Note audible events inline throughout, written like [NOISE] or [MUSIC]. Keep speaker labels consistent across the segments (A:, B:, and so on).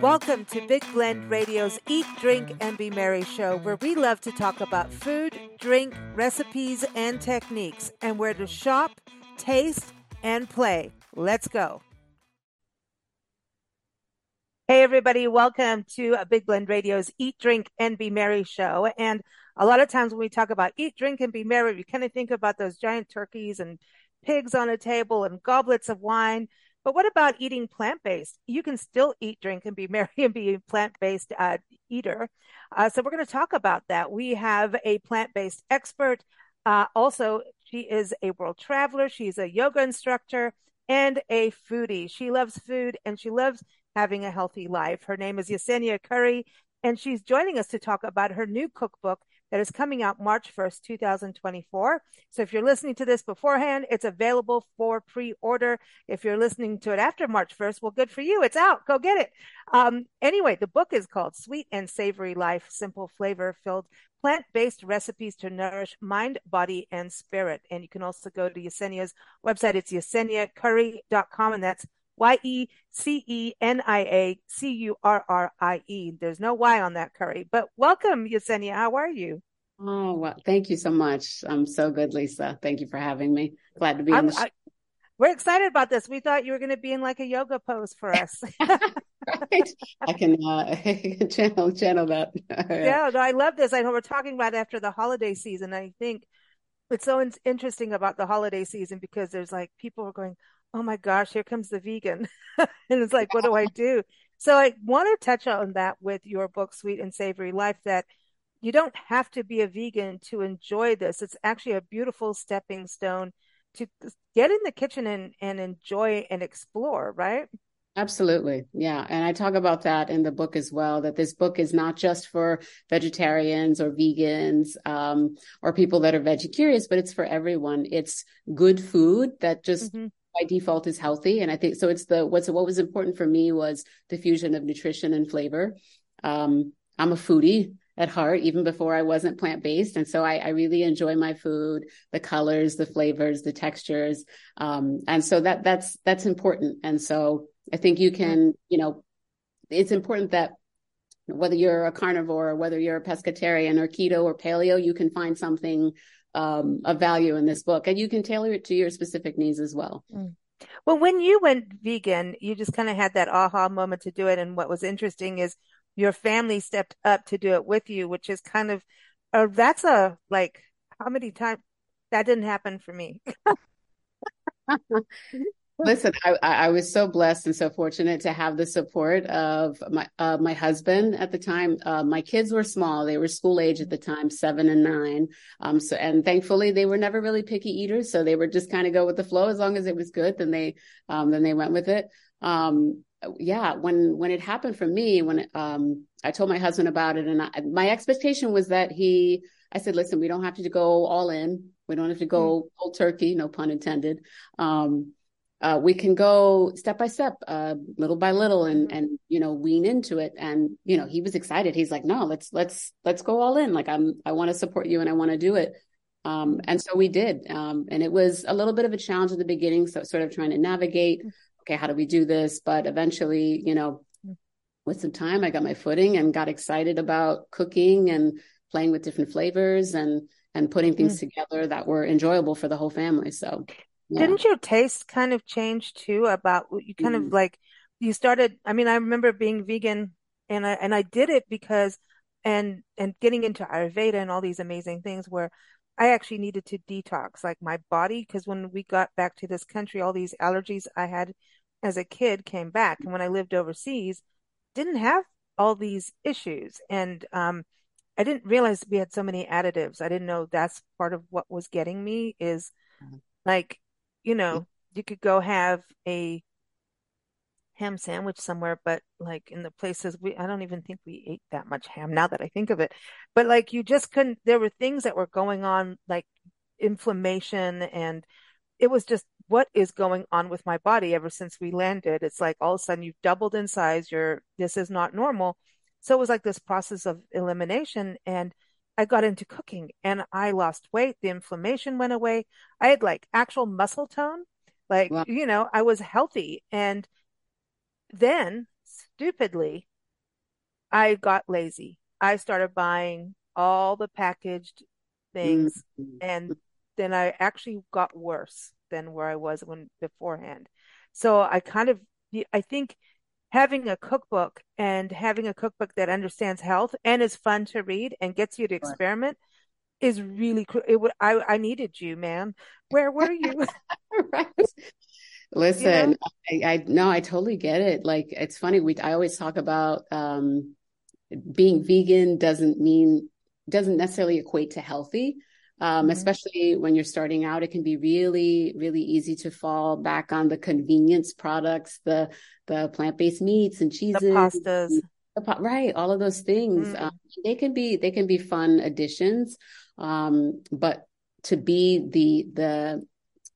A: Welcome to Big Blend Radio's Eat, Drink, and Be Merry show, where we love to talk about food, drink, recipes, and techniques, and where to shop, taste, and play. Let's go. Hey, everybody, welcome to a Big Blend Radio's Eat, Drink, and Be Merry show. And a lot of times when we talk about eat, drink, and be merry, we kind of think about those giant turkeys and pigs on a table and goblets of wine. But what about eating plant based? You can still eat, drink, and be [LAUGHS] merry and be a plant based uh, eater. Uh, so we're going to talk about that. We have a plant based expert. Uh, also, she is a world traveler. She's a yoga instructor and a foodie. She loves food and she loves having a healthy life. Her name is Yecenia Currie, and she's joining us to talk about her new cookbook, that is coming out March 1st, 2024. So if you're listening to this beforehand, it's available for pre-order. If you're listening to it after March 1st, well, good for you. It's out. Go get it. Um, anyway, the book is called Sweet and Savory Life, Simple Flavor Filled Plant-Based Recipes to Nourish Mind, Body, and Spirit. And you can also go to Yecenia's website. It's yeceniacurrie.com and that's Y E C E N I A C U R R I E. There's no Y on that Currie. But welcome, Yecenia. How are you?
B: Oh, well, thank you so much. I'm so good, Lisa. Thank you for having me. Glad to be on the show. I,
A: we're excited about this. We thought you were going to be in like a yoga pose for us. [LAUGHS]
B: right. I can uh, [LAUGHS] channel channel that.
A: yeah, no, I love this. I know we're talking about after the holiday season. I think it's so in- interesting about the holiday season because there's like people are going, oh my gosh, here comes the vegan. [LAUGHS] and it's like, what do I do? So I want to touch on that with your book, Sweet and Savory Life, that you don't have to be a vegan to enjoy this. It's actually a beautiful stepping stone to get in the kitchen and, and enjoy and explore, right?
B: Absolutely. Yeah. And I talk about that in the book as well, that this book is not just for vegetarians or vegans um, or people that are veggie curious, but it's for everyone. It's good food that just mm-hmm by default is healthy. And I think so. It's the what's what was important for me was the fusion of nutrition and flavor. Um, I'm a foodie at heart, even before I wasn't plant based, and so I, I, really enjoy my food, the colors, the flavors, the textures, um, and so that that's that's important. And so I think you can, you know, it's important that whether you're a carnivore or whether you're a pescatarian or keto or paleo, you can find something um, of value in this book, and you can tailor it to your specific needs as well. Mm.
A: Well, when you went vegan, you just kind of had that aha moment to do it. And what was interesting is your family stepped up to do it with you, which is kind of, uh, that's a like, how many times that didn't happen for me? [LAUGHS]
B: Listen, I, I was so blessed and so fortunate to have the support of my uh, my husband at the time. Uh, my kids were small; they were school age at the time, seven and nine. Um, so and thankfully they were never really picky eaters, so they were just kind of go with the flow as long as it was good. Then they um, then they went with it. Um, yeah, when when it happened for me, when um, I told my husband about it, and I, my expectation was that he, I said, listen, we don't have to go all in. We don't have to go mm-hmm. cold turkey, no pun intended. Um, uh, we can go step by step, uh, little by little, and mm-hmm. and you know wean into it. And you know he was excited. He's like, no, let's let's let's go all in. Like I'm, I want to support you and I want to do it. Um, and so we did. Um, and it was a little bit of a challenge at the beginning, so sort of trying to navigate. Okay, how do we do this? But eventually, you know, with some time, I got my footing and got excited about cooking and playing with different flavors and and putting things mm. together that were enjoyable for the whole family. So
A: yeah. Didn't your taste kind of change too about you kind mm. of like you started I mean I remember being vegan and I and I did it because and and getting into Ayurveda and all these amazing things where I actually needed to detox like my body because when we got back to this country all these allergies I had as a kid came back and when I lived overseas didn't have all these issues and um I didn't realize we had so many additives. I didn't know that's part of what was getting me is mm-hmm. like you know, you could go have a ham sandwich somewhere, but like in the places we, I don't even think we ate that much ham now that I think of it. But like you just couldn't, there were things that were going on, like inflammation and it was just what is going on with my body ever since we landed. It's like all of a sudden you've doubled in size. You're, this is not normal. So it was like this process of elimination and I got into cooking and I lost weight. The inflammation went away. I had like actual muscle tone. Like, wow. you know, I was healthy. And then stupidly, I got lazy. I started buying all the packaged things mm-hmm. and then I actually got worse than where I was when beforehand. So I kind of, I think having a cookbook and having a cookbook that understands health and is fun to read and gets you to experiment right. is really cool. It would, I, I needed you, man. Where were you? [LAUGHS]
B: right. Listen, [LAUGHS] you know? I, I no, I totally get it. Like it's funny. We I always talk about um, being vegan doesn't mean doesn't necessarily equate to healthy. Um, mm-hmm. especially when you're starting out, it can be really, really easy to fall back on the convenience products, the the plant based meats and cheeses, the
A: pastas,
B: the, right? All of those things. Mm-hmm. Um, they can be they can be fun additions, um, but to be the the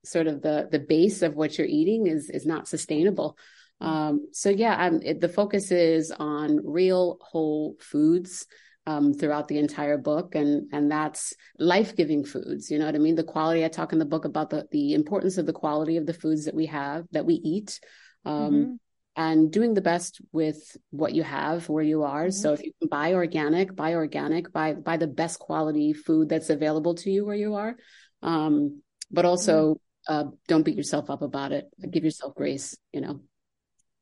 B: sort of the the base of what you're eating is is not sustainable. Um, so yeah, it, the focus is on real whole foods um, throughout the entire book, and and that's life giving foods. You know what I mean? The quality. I talk in the book about the the importance of the quality of the foods that we have that we eat. Um, mm-hmm. And doing the best with what you have where you are. Mm-hmm. So if you can buy organic, buy organic, buy buy the best quality food that's available to you where you are. Um, but also uh, don't beat yourself up about it. Give yourself grace, you know.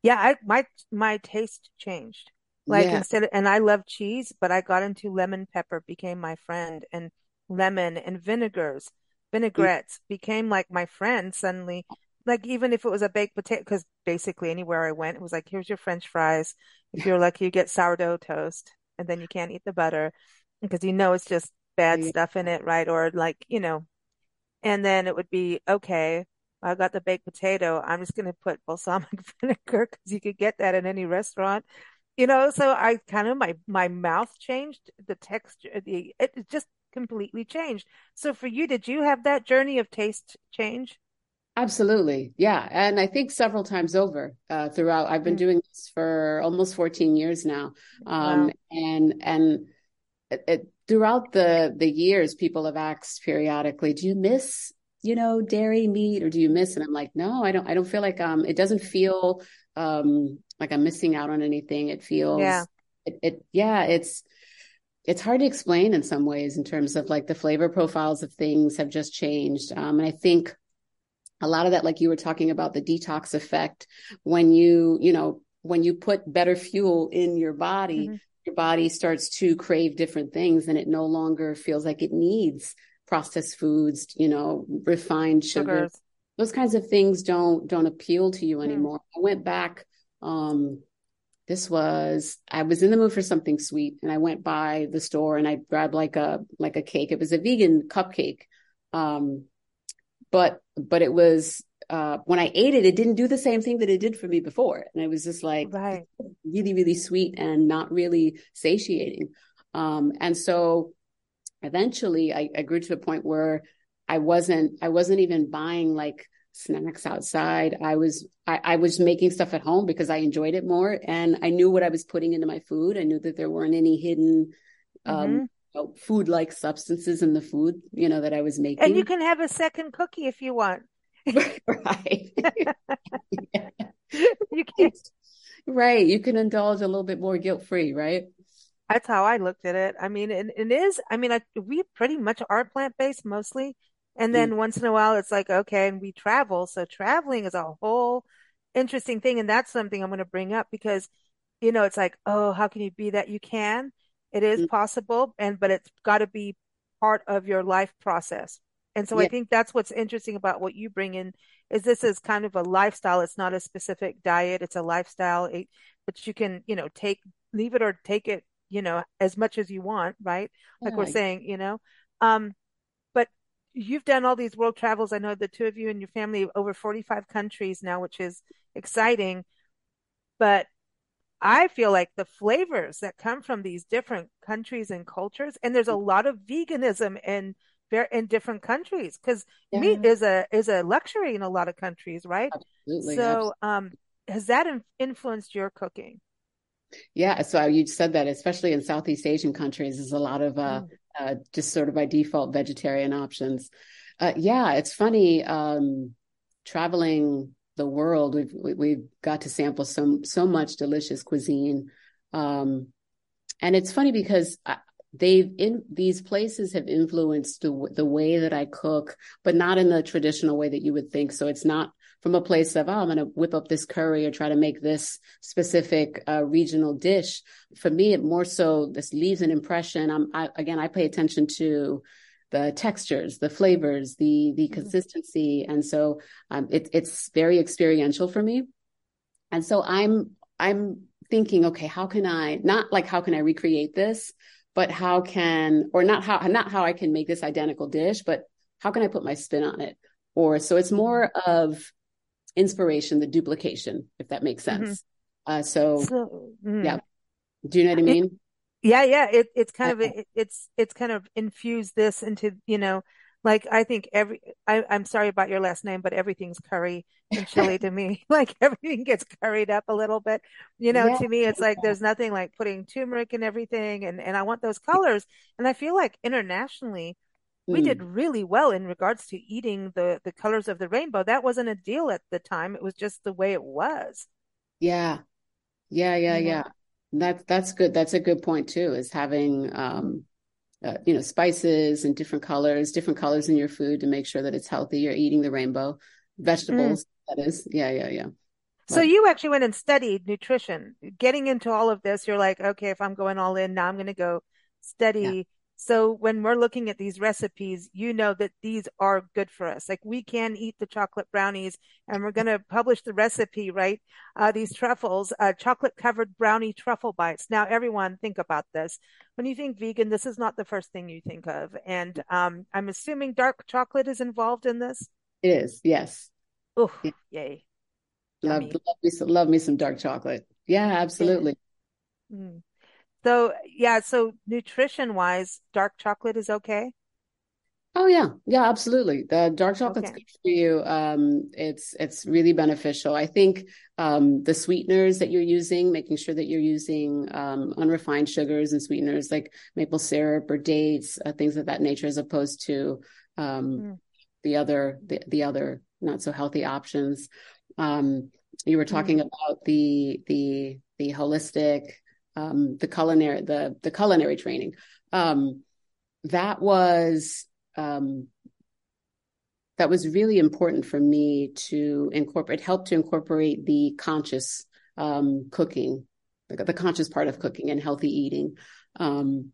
A: Yeah, I, my my taste changed. Like yeah. instead of, and I love cheese, but I got into lemon pepper became my friend and lemon and vinegars, vinaigrettes mm-hmm. became like my friend suddenly. Like even if it was a baked potato, because basically anywhere I went, it was like, here's your French fries. If you're [LAUGHS] lucky, you get sourdough toast, and then you can't eat the butter because you know it's just bad yeah. stuff in it, right? Or like you know, and then it would be, okay, I got the baked potato. I'm just going to put balsamic [LAUGHS] vinegar because you could get that in any restaurant. You know, so I kind of, my, my mouth changed, the texture, the, it just completely changed. So for you, did you have that journey of taste change?
B: Absolutely. Yeah. And I think several times over uh, throughout, I've been mm. doing this for almost 14 years now. Um, wow. and, and it, it, throughout the the years, people have asked periodically, "Do you miss, you know, dairy meat, or do you miss?" And I'm like, "No, I don't. I don't feel like um. It doesn't feel um like I'm missing out on anything. It feels, yeah, it, it yeah, it's." It's hard to explain in some ways in terms of like the flavor profiles of things have just changed. Um, and I think a lot of that, like you were talking about the detox effect, when you, you know, when you put better fuel in your body, mm-hmm your body starts to crave different things and it no longer feels like it needs processed foods, you know, refined sugar. Sugars. Those kinds of things don't don't appeal to you hmm. anymore. Mm. I went back um this was I was in the mood for something sweet and I went by the store and I grabbed like a like a cake. It was a vegan cupcake. Um but but it was uh, when I ate it, it didn't do the same thing that it did for me before. And it was just like right. really, really sweet and not really satiating. Um, and so eventually I, I grew to a point where I wasn't, I wasn't even buying like snacks outside. I was, I, I, was making stuff at home because I enjoyed it more and I knew what I was putting into my food. I knew that there weren't any hidden, um, mm-hmm. food like substances in the food, you know, that I was making.
A: And you can have a second cookie if you want. [LAUGHS]
B: right. [LAUGHS] you can't. Right. You can indulge a little bit more guilt free, right?
A: That's how I looked at it. I mean, it, it is, I mean, I, we pretty much are plant based mostly. And then mm. once in a while, it's like, okay, and we travel. So traveling is a whole interesting thing. And that's something I'm going to bring up because, you know, it's like, oh, how can you be that? You can. It is mm. possible. And, but it's got to be part of your life process. And so yeah. I think that's what's interesting about what you bring in is this is kind of a lifestyle. It's not a specific diet. It's a lifestyle, it, but you can, you know, take, leave it or take it, you know, as much as you want, right? Like we're saying, you know, um, you've done all these world travels. I know the two of you and your family over 45 countries now, which is exciting, but I feel like the flavors that come from these different countries and cultures, and there's a lot of veganism and in different countries because yeah. meat is a is a luxury in a lot of countries, right? Absolutely. So, um, has that influenced your cooking?
B: Yeah, so you said that, especially in Southeast Asian countries, there's a lot of uh, mm. uh, just sort of by default vegetarian options. Uh, yeah, it's funny um, traveling the world. We've we've got to sample so so much delicious cuisine, um, and it's funny because they've in these places have influenced the the way that I cook, but not in the traditional way that you would think. So it's not from a place of oh, I'm going to whip up this curry or try to make this specific uh, regional dish. For me, it more so this leaves an impression. I'm I, again, I pay attention to the textures, the flavors, the the mm-hmm. consistency, and so um, it, it's very experiential for me. And so I'm I'm thinking, okay, how can I not like how can I recreate this, but how can or not how not how I can make this identical dish, but how can I put my spin on it? Or so it's more of inspiration, the duplication, if that makes mm-hmm. sense. Mm-hmm. Uh, so, so mm. yeah, do you know what I mean?
A: Yeah, yeah. It, it's kind of it, it's it's kind of infused this into you know, like I think every I, I'm sorry about your last name, but everything's curry and [LAUGHS] chili to me. [LAUGHS] Like everything gets curried up a little bit. You know, yeah. to me, it's like there's nothing like putting turmeric and everything, and and I want those colors. And I feel like internationally, we mm. did really well in regards to eating the the colors of the rainbow. That wasn't a deal at the time. It was just the way it was.
B: Yeah, yeah, yeah, yeah. That's that's good. That's a good point too. Is having um, uh, you know spices and different colors, different colors in your food to make sure that it's healthy. You're eating the rainbow, vegetables. Mm. That is, yeah, yeah, yeah.
A: So you actually went and studied nutrition. Getting into all of this, you're like, okay, if I'm going all in, now I'm going to go study yeah. So when we're looking at these recipes, you know that these are good for us. Like we can eat the chocolate brownies and we're going to publish the recipe, right? Uh, these truffles, uh, chocolate covered brownie truffle bites. Now everyone think about this. When you think vegan, this is not the first thing you think of. And, um, I'm assuming dark chocolate is involved in this.
B: It is. Yes.
A: Oh, yeah. yay.
B: Love, love, me some, love me some dark chocolate. Yeah, absolutely.
A: Mm. So yeah, so nutrition wise, dark chocolate is okay.
B: Oh yeah, yeah, absolutely. The dark chocolate's okay. good for you. Um, it's it's really beneficial. I think um, the sweeteners that you're using, making sure that you're using um, unrefined sugars and sweeteners like maple syrup or dates, uh, things of that nature, as opposed to mm. the other the, the other not so healthy options. Um, you were talking mm. about the the the holistic um, the culinary the the culinary training. Um, that was um, that was really important for me to incorporate. Help to incorporate the conscious um, cooking, the, the, conscious part of cooking and healthy eating, um,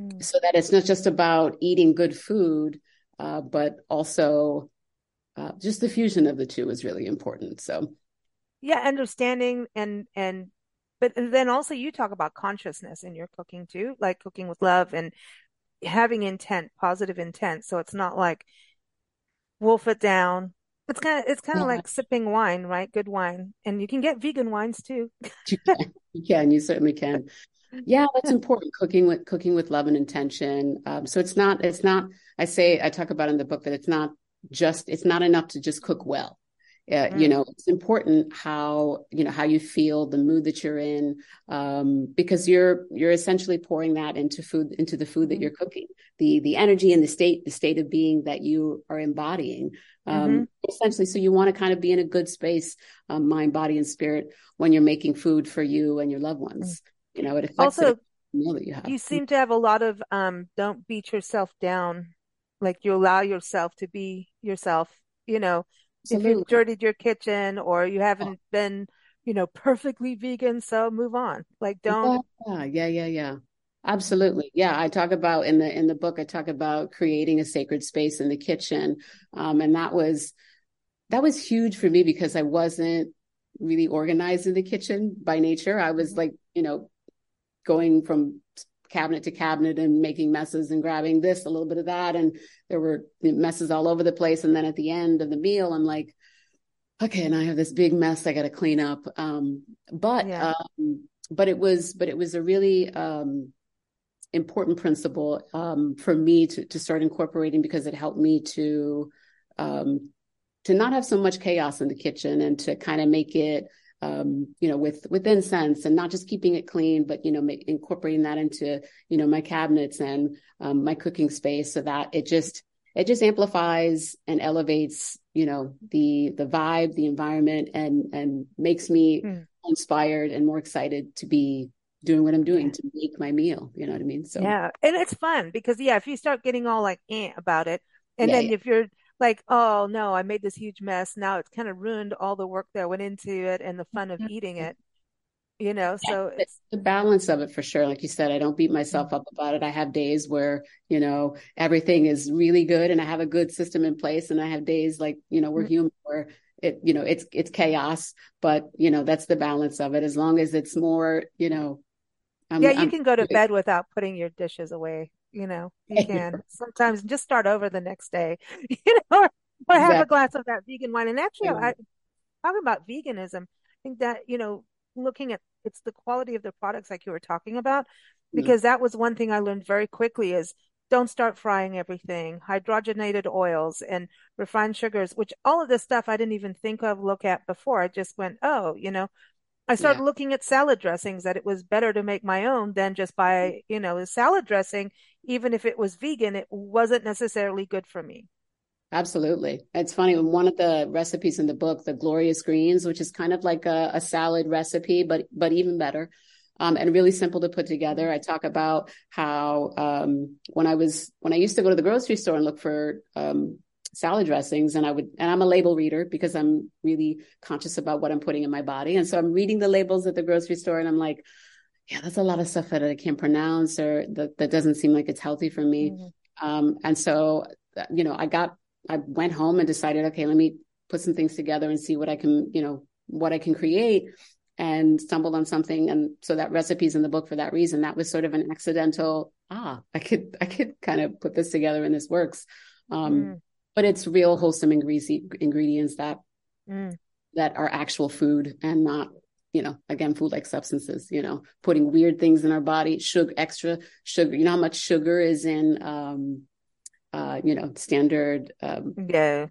B: mm. so that it's not just about eating good food, uh, but also uh, just the fusion of the two is really important. So
A: yeah understanding and and but then also you talk about consciousness in your cooking too, like cooking with love and having intent, positive intent. So it's not like wolf it down. It's kind of it's kind of yeah. like sipping wine, right? Good wine, and you can get vegan wines too. [LAUGHS]
B: you, can. you can, you certainly can. Yeah, that's important. Cooking with cooking with love and intention. Um, so it's not it's not. I say I talk about in the book that it's not just it's not enough to just cook well uh, mm. you know it's important how you know how you feel the mood that you're in um, because you're you're essentially pouring that into food into the food that mm-hmm. you're cooking the the energy and the state the state of being that you are embodying um, mm-hmm. essentially so you want to kind of be in a good space um, mind body and spirit when you're making food for you and your loved ones mm. you know it affects
A: also meal that you have you seem to have a lot of um, don't beat yourself down like you allow yourself to be yourself you know Absolutely. if you've dirtied your kitchen or you haven't been, you know, perfectly vegan, so move on. Like don't.
B: Yeah, yeah, yeah, yeah. Absolutely. Yeah. I talk about in the, in the book, I talk about creating a sacred space in the kitchen. Um, and that was, that was huge for me because I wasn't really organized in the kitchen by nature. I was mm-hmm. like, you know, going from cabinet to cabinet and making messes and grabbing this, a little bit of that. And there were messes all over the place. And then at the end of the meal, I'm like, okay, and I have this big mess I got to clean up. Um, but, yeah. um, but it was, but it was a really, um, important principle, um, for me to, to start incorporating because it helped me to, um, to not have so much chaos in the kitchen and to kind of make it um, you know, with with incense and not just keeping it clean, but you know, make, incorporating that into you know my cabinets and um, my cooking space, so that it just it just amplifies and elevates, you know, the the vibe, the environment, and and makes me mm. inspired and more excited to be doing what I'm doing yeah. to make my meal. You know what I mean?
A: So yeah, and it's fun because yeah, if you start getting all like eh about it, and yeah, then yeah. if you're like, oh no, I made this huge mess. Now it's kind of ruined all the work that went into it and the fun of mm-hmm. eating it you know? So it's
B: the balance of it for sure. Like you said i don't beat myself up about it. I have days where you know everything is really good and i have a good system in place and i have days like you know we're mm-hmm. human where it you know it's it's chaos but you know that's the balance of it. As long as it's more you know
A: I'm, yeah you I'm, can go to bed without putting your dishes away you know [LAUGHS] you. can sometimes just start over the next day [LAUGHS] you know or, or have exactly. a glass of that vegan wine. And actually yeah. I, talking about veganism i think that you know looking at it's the quality of the products like you were talking about mm. because that was one thing I learned very quickly is don't start frying everything. Hydrogenated oils and refined sugars which all of this stuff I didn't even think of look at before. I just went oh you know I started yeah. looking at salad dressings that it was better to make my own than just buy you know a salad dressing even if it was vegan it wasn't necessarily good for me
B: Absolutely. It's funny. One of the recipes in the book, the glorious greens, which is kind of like a, a salad recipe, but, but even better. Um, and really simple to put together. I talk about how, um, when I was, when I used to go to the grocery store and look for, um, salad dressings and I would, and I'm a label reader because I'm really conscious about what I'm putting in my body. And so I'm reading the labels at the grocery store and I'm like, yeah, that's a lot of stuff that I can't pronounce or that, that doesn't seem like it's healthy for me. Mm-hmm. Um, and so, you know, I got I went home and decided, okay, let me put some things together and see what I can, you know, what I can create and stumbled on something. And so that recipe's in the book for that reason. That was sort of an accidental, ah, I could, I could kind of put this together and this works. Um, mm. But it's real wholesome ingredient, ingredients that, mm. that are actual food and not, you know, again, food like substances, you know, putting weird things in our body, sugar, extra sugar, you know how much sugar is in, um, uh, you know, standard um,
A: yeah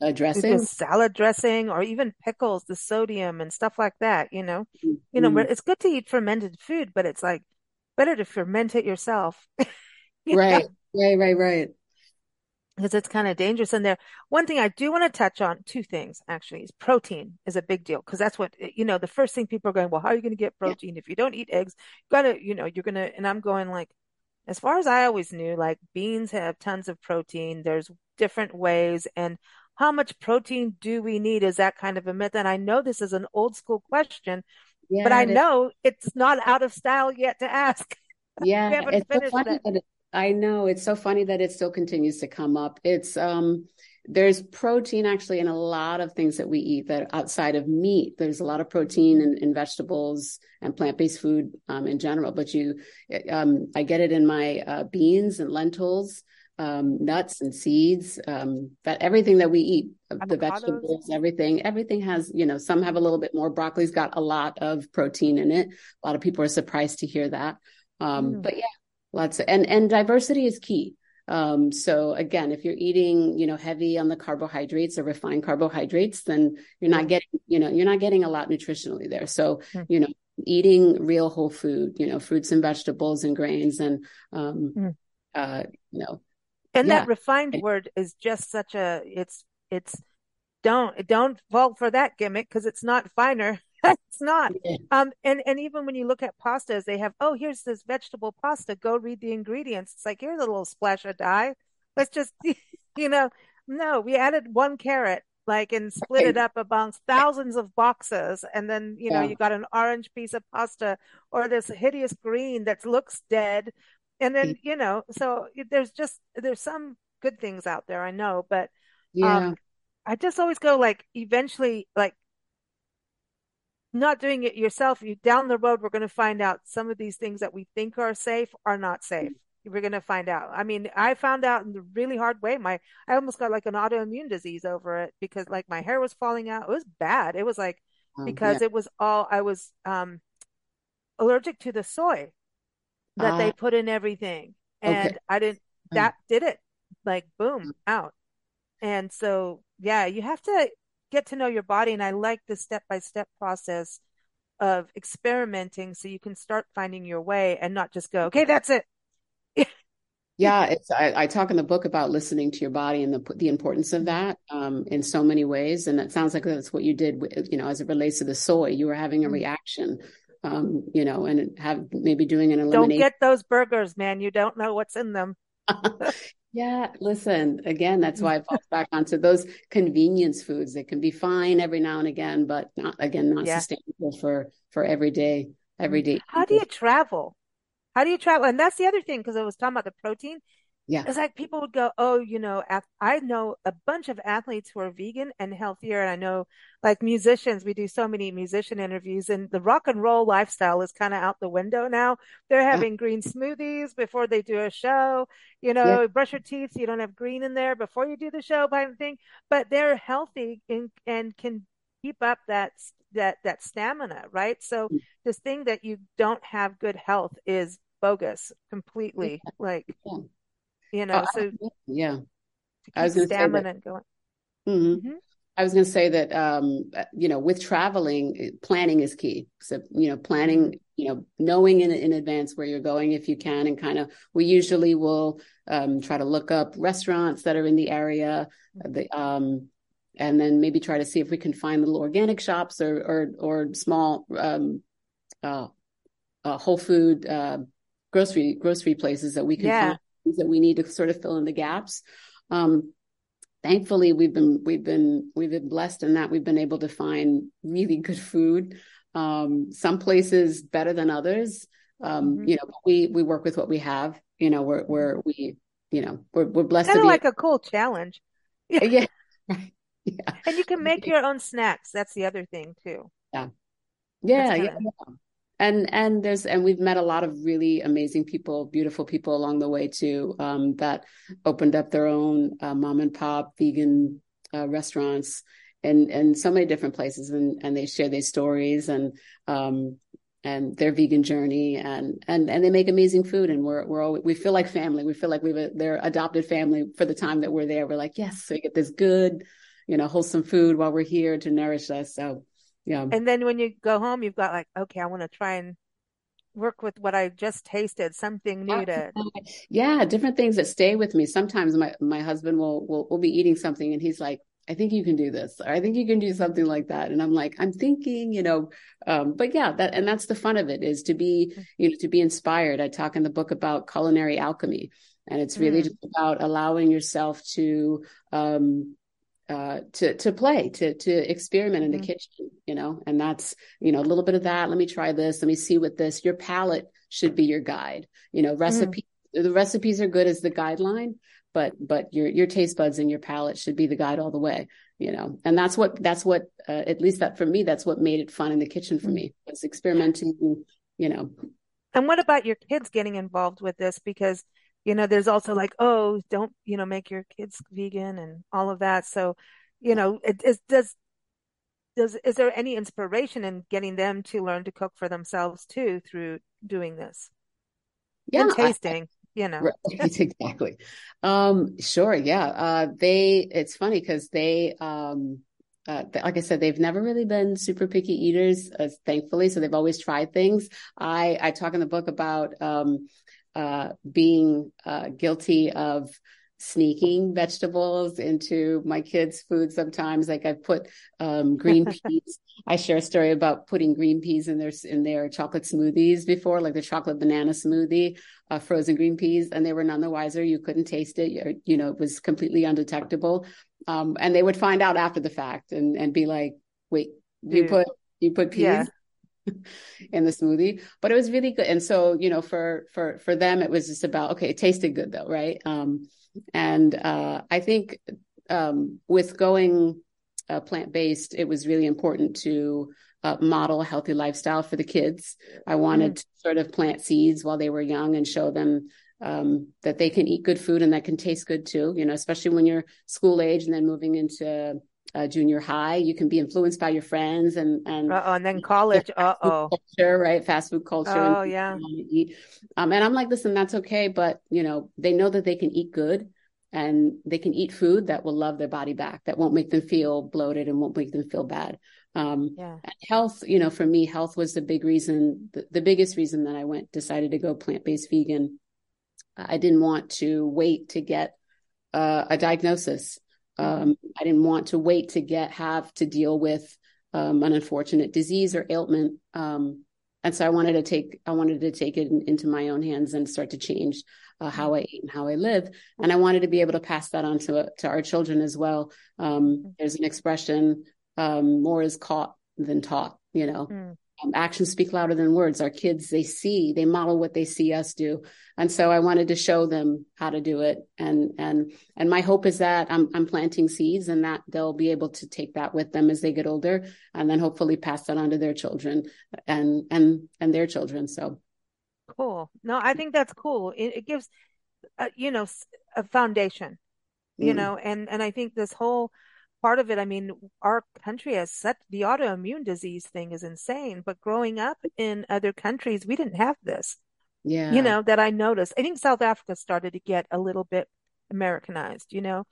B: uh, dressing,
A: salad dressing, or even pickles, the sodium and stuff like that. You know, mm-hmm. you know, it's good to eat fermented food, but it's like better to ferment it yourself. [LAUGHS]
B: you right, know? right, right, right.
A: Because it's kind of dangerous in there. One thing I do want to touch on, two things actually, is protein is a big deal because that's what eh, you know. The first thing people are going, well, how are you going to get protein yeah. if you don't eat eggs? You gotta, you know, you're gonna. And I'm going like, as far as I always knew, like beans have tons of protein. There's different ways. And how much protein do we need? Is that kind of a myth? And I know this is an old school question, yeah, but I know it's not out of style yet to ask. [LAUGHS]
B: Yeah, it's so funny that it, I know it's so funny that it still continues to come up. It's um there's protein actually in a lot of things that we eat that outside of meat. There's a lot of protein in, in vegetables and plant-based food um, in general. But you, um, I get it in my uh, beans and lentils, um, nuts and seeds, um, that everything that we eat, Avocados. the vegetables, everything, everything has, you know, some have a little bit more. Broccoli's got a lot of protein in it. A lot of people are surprised to hear that. Mm. But yeah, lots of, and and diversity is key um, so again, if you're eating, you know, heavy on the carbohydrates or refined carbohydrates, then you're not getting, you know, you're not getting a lot nutritionally there. So, mm. you know, eating real whole food, you know, fruits and vegetables and grains and, um, mm. uh, you know,
A: and yeah. that refined word is just such a, it's, it's, don't, don't fall for that gimmick because it's not finer. It's not. Yeah. Um, and, and even when you look at pastas, they have, oh, here's this vegetable pasta. Go read the ingredients. It's like, here's a little splash of dye. Let's just, [LAUGHS] you know, no, we added one carrot, like, and split it up amongst thousands of boxes. And then, you know, yeah. you got an orange piece of pasta or this hideous green that looks dead. And then, you know, so there's just, there's some good things out there, I know, but, yeah. um, I just always go like, eventually, like, not doing it yourself, you down the road, we're going to find out some of these things that we think are safe are not safe. We're going to find out. I mean, I found out in the really hard way. My, I almost got like an autoimmune disease over it because like my hair was falling out. It was bad. It was like, oh, because yeah. it was all, I was, um, allergic to the soy that uh, they ah. put in everything. And okay. I didn't, hmm. that did it like boom hmm. out. And so, yeah, you have to get to know your body. And I like the step by step process of experimenting so you can start finding your way and not just go, okay, that's it. [LAUGHS]
B: Yeah, it's I, I, talk in the book about listening to your body and the the importance of that um, in so many ways, and it sounds like that's what you did. With, you know, as it relates to the soy, you were having a mm. reaction, um, you know, and have maybe doing an elimination.
A: Don't get those burgers, man. You don't know what's in them. [LAUGHS] [LAUGHS]
B: yeah, listen. Again, that's mm-hmm. why it falls back onto those convenience foods that can be fine every now and again, but not again not yeah. sustainable for for everyday everyday. Mm-hmm.
A: How do you travel? How do you travel? And that's the other thing, because I was talking about the protein.
B: Yeah.
A: It's like people would go, oh, you know, I know a bunch of athletes who are vegan and healthier. And I know like musicians, we do so many musician interviews and the rock and roll lifestyle is kind of out the window now. They're having yeah. green smoothies before they do a show, you know, yeah. brush your teeth so you don't have green in there before you do the show kind of thing. But they're healthy and, and can keep up that that that stamina, right? So mm. this thing that you don't have good health is bogus completely. Yeah. Like. You know, uh, so
B: yeah.
A: I was stamina going.
B: Mm-hmm. Mm-hmm. I was going to say that um, you know, with traveling, planning is key. So you know, planning, mm-hmm. you know, knowing in in advance where you're going if you can, and kind of we usually will um, try to look up restaurants that are in the area. Mm-hmm. The um, and then maybe try to see if we can find little organic shops or or, or small um, uh, uh, whole food uh, grocery grocery places that we can yeah. find that we need to sort of fill in the gaps. Um, thankfully, we've been we've been we've been blessed in that we've been able to find really good food. Um, some places better than others. Um, mm-hmm. You know, we we work with what we have. You know, we're we're we you know we're we're blessed.
A: Kind
B: of
A: like a cool challenge. [LAUGHS]
B: Yeah. yeah. [LAUGHS]
A: yeah. And you can make [LAUGHS] your own snacks. That's the other thing too.
B: Yeah. Yeah, yeah, yeah. And and there's and we've met a lot of really amazing people, beautiful people along the way too, um, that opened up their own uh, mom and pop vegan uh, restaurants and and so many different places. And and they share their stories and um and their vegan journey and and and they make amazing food. And we're we're all we feel like family. We feel like we've a, their adopted family for the time that we're there. We're like yes so we get this good you know, wholesome food while we're here to nourish us. So, yeah.
A: And then when you go home, you've got like, okay, I want to try and work with what I just tasted, something new to.
B: Yeah, different things that stay with me. Sometimes my my husband will will will be eating something and he's like, I think you can do this, or I think you can do something like that. And I'm like, I'm thinking, you know, um, but yeah, that and that's the fun of it is to be, you know, to be inspired. I talk in the book about culinary alchemy, and it's really mm. just about allowing yourself to um, uh, to to play, to to experiment in the mm-hmm. kitchen, you know, and that's you know a little bit of that. Let me try this. Let me see what this. Your palate should be your guide. You know, recipe. Mm. The recipes are good as the guideline, but but your your taste buds and your palate should be the guide all the way. You know, and that's what that's what uh, at least that for me that's what made it fun in the kitchen for mm. me was experimenting. You know.
A: And what about your kids getting involved with this? Because you know there's also like oh don't you know make your kids vegan and all of that so you know it, it does does is there any inspiration in getting them to learn to cook for themselves too through doing this
B: yeah
A: and tasting I, you know
B: right, [LAUGHS] [LAUGHS] exactly um sure yeah uh they it's funny because they um uh, like I said, they've never really been super picky eaters, uh, thankfully. So they've always tried things. I I talk in the book about um, uh, being uh, guilty of sneaking vegetables into my kids' food sometimes. Like I put um, green [LAUGHS] peas. I share a story about putting green peas in their in their chocolate smoothies before, like the chocolate banana smoothie, uh, frozen green peas, and they were none the wiser. You couldn't taste it. You, you know, it was completely undetectable. Um, and they would find out after the fact and and be like, "Wait, you put you put peas." Yeah. [LAUGHS] in the smoothie but it was really good. And so you know for for for them it was just about okay it tasted good though right? Um and uh i think um with going uh, plant-based it was really important to uh, model a healthy lifestyle for the kids. I wanted mm. to sort of plant seeds while they were young and show them um, that they can eat good food and that can taste good too you know especially when you're school age and then moving into uh, junior high. You can be influenced by your friends and and
A: uh-oh, and then college. [LAUGHS] Uh oh,
B: culture, right? Fast food culture.
A: Oh and yeah.
B: Um, and I'm like, listen, that's okay, but you know, they know that they can eat good and they can eat food that will love their body back, that won't make them feel bloated and won't make them feel bad. Um, yeah. health, you know, for me, health was the big reason, the, the biggest reason that I went, decided to go plant based vegan I didn't want to wait to get uh, a diagnosis. Um, I didn't want to wait to get have to deal with um, an unfortunate disease or ailment. Um, and so I wanted to take I wanted to take it in, into my own hands and start to change uh, how I eat and how I live. And I wanted to be able to pass that on to to our children as well. Um, mm-hmm. there's an expression: um, more is caught than taught. You know, mm actions speak louder than words. Our kids, they see, they model what they see us do. And so I wanted to show them how to do it. And, and, and my hope is that I'm, I'm planting seeds and that they'll be able to take that with them as they get older and then hopefully pass that on to their children and, and, and their children. So
A: cool. No, I think that's cool. It, it gives, uh, you know, a foundation, you mm. know, and, and I think this whole, part of it, I mean, our country has such the autoimmune disease thing is insane. But growing up in other countries, we didn't have this.
B: Yeah.
A: You know, that I noticed. I think South Africa started to get a little bit Americanized, you know,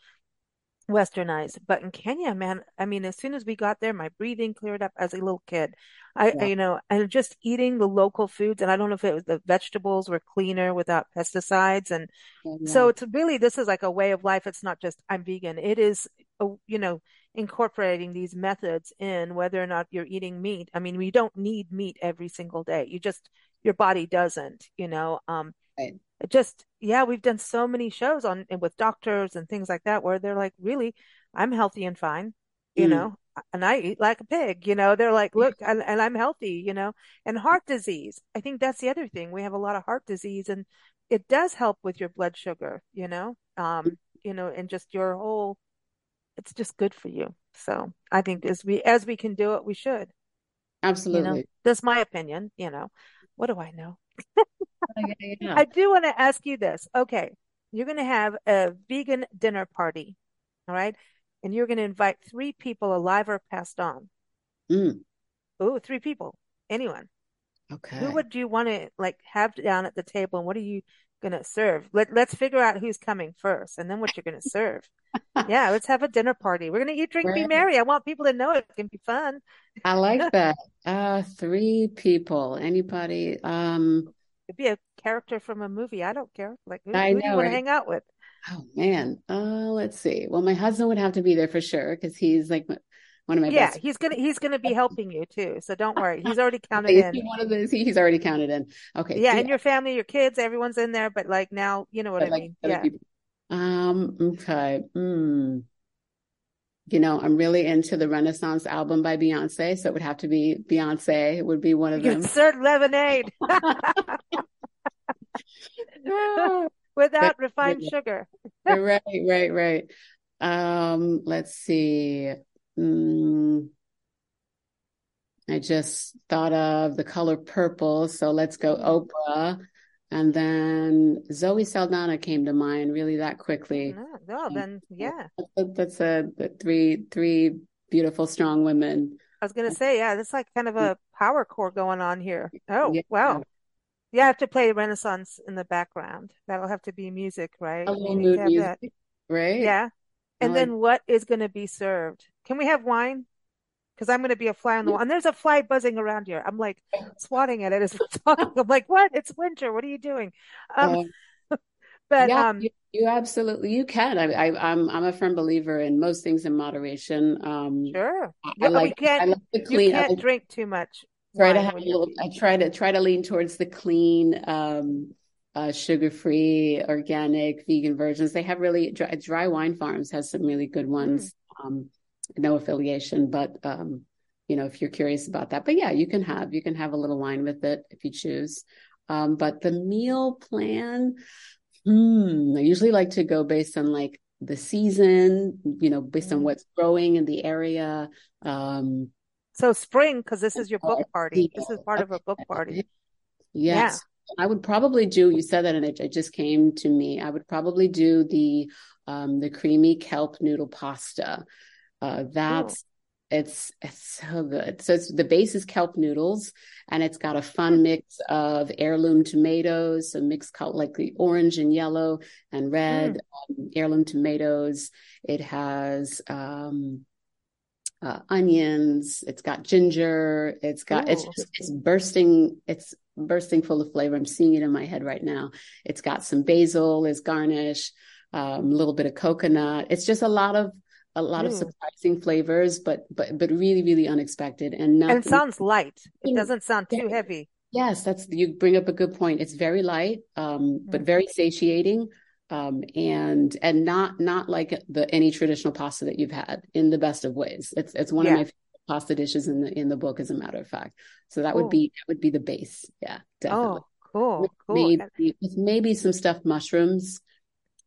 A: westernized. But in Kenya, man, I mean, as soon as we got there, my breathing cleared up as a little kid. I, yeah. you know, and just eating the local foods. And I don't know if it was the vegetables were cleaner without pesticides. And yeah. so it's really, this is like a way of life. It's not just I'm vegan. It is, you know, incorporating these methods in whether or not you're eating meat. I mean, we don't need meat every single day. You just, your body doesn't, you know, um, right. just, yeah, we've done so many shows on with doctors and things like that where they're like, really, I'm healthy and fine, you mm. know, and I eat like a pig, you know, they're like, look, and, and I'm healthy, you know, and heart disease. I think that's the other thing. We have a lot of heart disease and it does help with your blood sugar, you know, um, you know, and just your whole, it's just good for you. So I think as we, as we can do it, we should.
B: Absolutely.
A: You know? That's my opinion, you know, what do I know? [LAUGHS] I do want to ask you this. Okay. You're going to have a vegan dinner party. All right and you're going to invite three people alive or passed on.
B: Mm.
A: Oh, three people. Anyone.
B: Okay.
A: Who would you want to like have down at the table and what are you going to serve? Let, let's figure out who's coming first and then what you're going to serve. [LAUGHS] yeah, let's have a dinner party. We're going to eat, drink, right. be merry. I want people to know it can be fun.
B: I like [LAUGHS] that. Uh, three people. Anybody? Um,
A: It'd be a character from a movie. I don't care. Like, who, I who know, do you want right? to hang out with?
B: Oh man. Uh, let's see. Well, my husband would have to be there for sure because he's like one of my
A: yeah.
B: Best
A: he's gonna he's gonna be helping you too. So don't worry. He's [LAUGHS] already counted in.
B: One of those. He's already counted in. Okay.
A: Yeah, and your family, your kids, everyone's in there. But like now, you know what but I like mean. Yeah. People.
B: Um. Okay. Hmm. You know, I'm really into the Renaissance album by Beyonce, so it would have to be Beyonce. It would be one of them. [LAUGHS]
A: Insert lemonade. [LAUGHS] without but, refined sugar.
B: right, right, right. Um, let's see. Mm, I just thought of the color purple, so let's go mm-hmm. Oprah. And then Zoe Saldana came to mind really that quickly.
A: No, no then yeah.
B: That's a, a three three beautiful strong women.
A: I was gonna say, yeah, that's like kind of a power core going on here. Oh yeah. wow. You have to play Renaissance in the background. That'll have to be music, right?
B: Little mood music, that. right?
A: Yeah. And then what is going to be served? Can we have wine? Because I'm going to be a fly on the wall. And there's a fly buzzing around here. I'm like swatting at it as we're [LAUGHS] talking. I'm like, what? It's winter. What are you doing? Um, [LAUGHS] but
B: yeah,
A: um,
B: you, you, absolutely you can. I, I, am I'm, I'm a firm believer in most things in moderation. Um,
A: sure. I, I like, can't, I like to clean. You can't like, drink too much
B: try to have a little i try to try to lean towards the clean um uh, sugar-free organic vegan versions they have really dry, dry wine farms has some really good ones mm. um no affiliation but um you know if you're curious about that but yeah you can have you can have a little wine with it if you choose um but the meal plan hmm i usually like to go based on like the season you know based on what's growing in the area um
A: so spring, because this is your book party. This is part of a book party.
B: Yes. Yeah. I would probably do, you said that and it, it just came to me. I would probably do the, um, the creamy kelp noodle pasta. Uh, that's, it's, it's so good. So it's, the base is kelp noodles and it's got a fun mix of heirloom tomatoes, a mix color like the orange and yellow and red, mm. um, heirloom tomatoes. It has, um, uh, onions. It's got ginger. It's got Ooh. it's just, it's bursting. It's bursting full of flavor. I'm seeing it in my head right now. It's got some basil as garnish, um, a little bit of coconut. It's just a lot of a lot mm. of surprising flavors, but but but really really unexpected and
A: nothing. And it sounds light. It doesn't sound too heavy.
B: Yes, that's you bring up a good point. It's very light, um, mm. but very satiating, um, and and not not like the any traditional pasta that you've had in the best of ways. It's it's one yeah. of my pasta dishes in the in the book, as a matter of fact. So that cool. would be that would be the base. Yeah, definitely.
A: Oh, cool, cool.
B: Maybe, with maybe some stuffed mushrooms.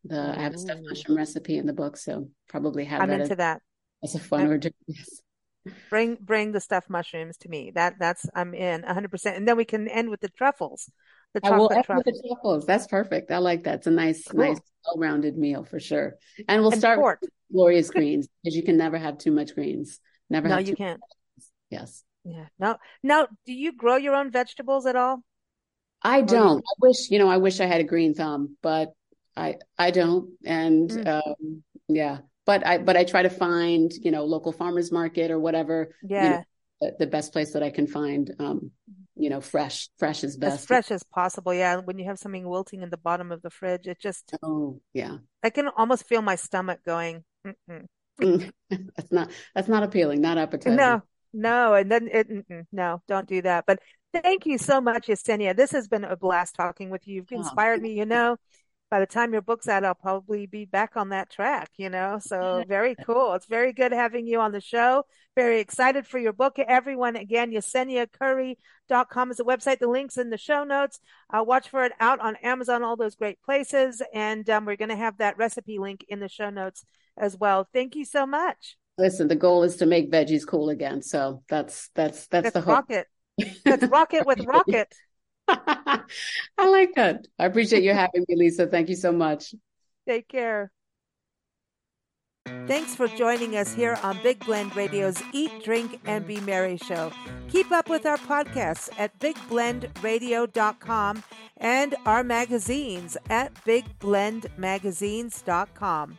B: The I have a stuffed oh. mushroom recipe in the book, so probably have
A: I'm
B: that
A: into
B: as,
A: that.
B: As a uh, fun or [LAUGHS] yes.
A: Bring bring the stuffed mushrooms to me. That that's I'm in 100. percent And then we can end with the truffles. The chocolate truffles.
B: The truffles. That's perfect. I like that. It's a nice, cool. nice, well-rounded meal for sure. And we'll and start with glorious [LAUGHS] greens because you can never have too much greens. Never.
A: No, you can't.
B: Yes.
A: Yeah. No. Now, do you grow your own vegetables at all?
B: I don't. I wish, you know, I wish I had a green thumb, but I I don't. And mm. um, yeah, but I but I try to find, you know, local farmers market or whatever.
A: Yeah.
B: You know, the, the, best place that I can find. Um, you know, fresh. Fresh is best.
A: As fresh as possible. Yeah. When you have something wilting in the bottom of the fridge, it just.
B: Oh yeah.
A: I can almost feel my stomach going. [LAUGHS]
B: that's not that's not appealing. Not appetizing.
A: No, no, and then it, no, don't do that. But thank you so much, Yecenia. This has been a blast talking with you. You've oh, inspired me. You know, by the time your book's out, I'll probably be back on that track. You know, so very cool. It's very good having you on the show. Very excited for your book, everyone. Again, YeceniaCurrie.com is the website. The links in the show notes. Uh, watch for it out on Amazon, all those great places, and um, we're going to have that recipe link in the show notes as well. Thank you so much.
B: Listen, the goal is to make veggies cool again. So that's that's that's, that's the
A: hope. rocket. That's rocket with [LAUGHS] rocket. [LAUGHS]
B: I like that. I appreciate you having me, Lisa. Thank you so much.
A: Take care. Thanks for joining us here on Big Blend Radio's Eat, Drink, and Be Merry show. Keep up with our podcasts at bigblendradio.com and our magazines at bigblendmagazines.com.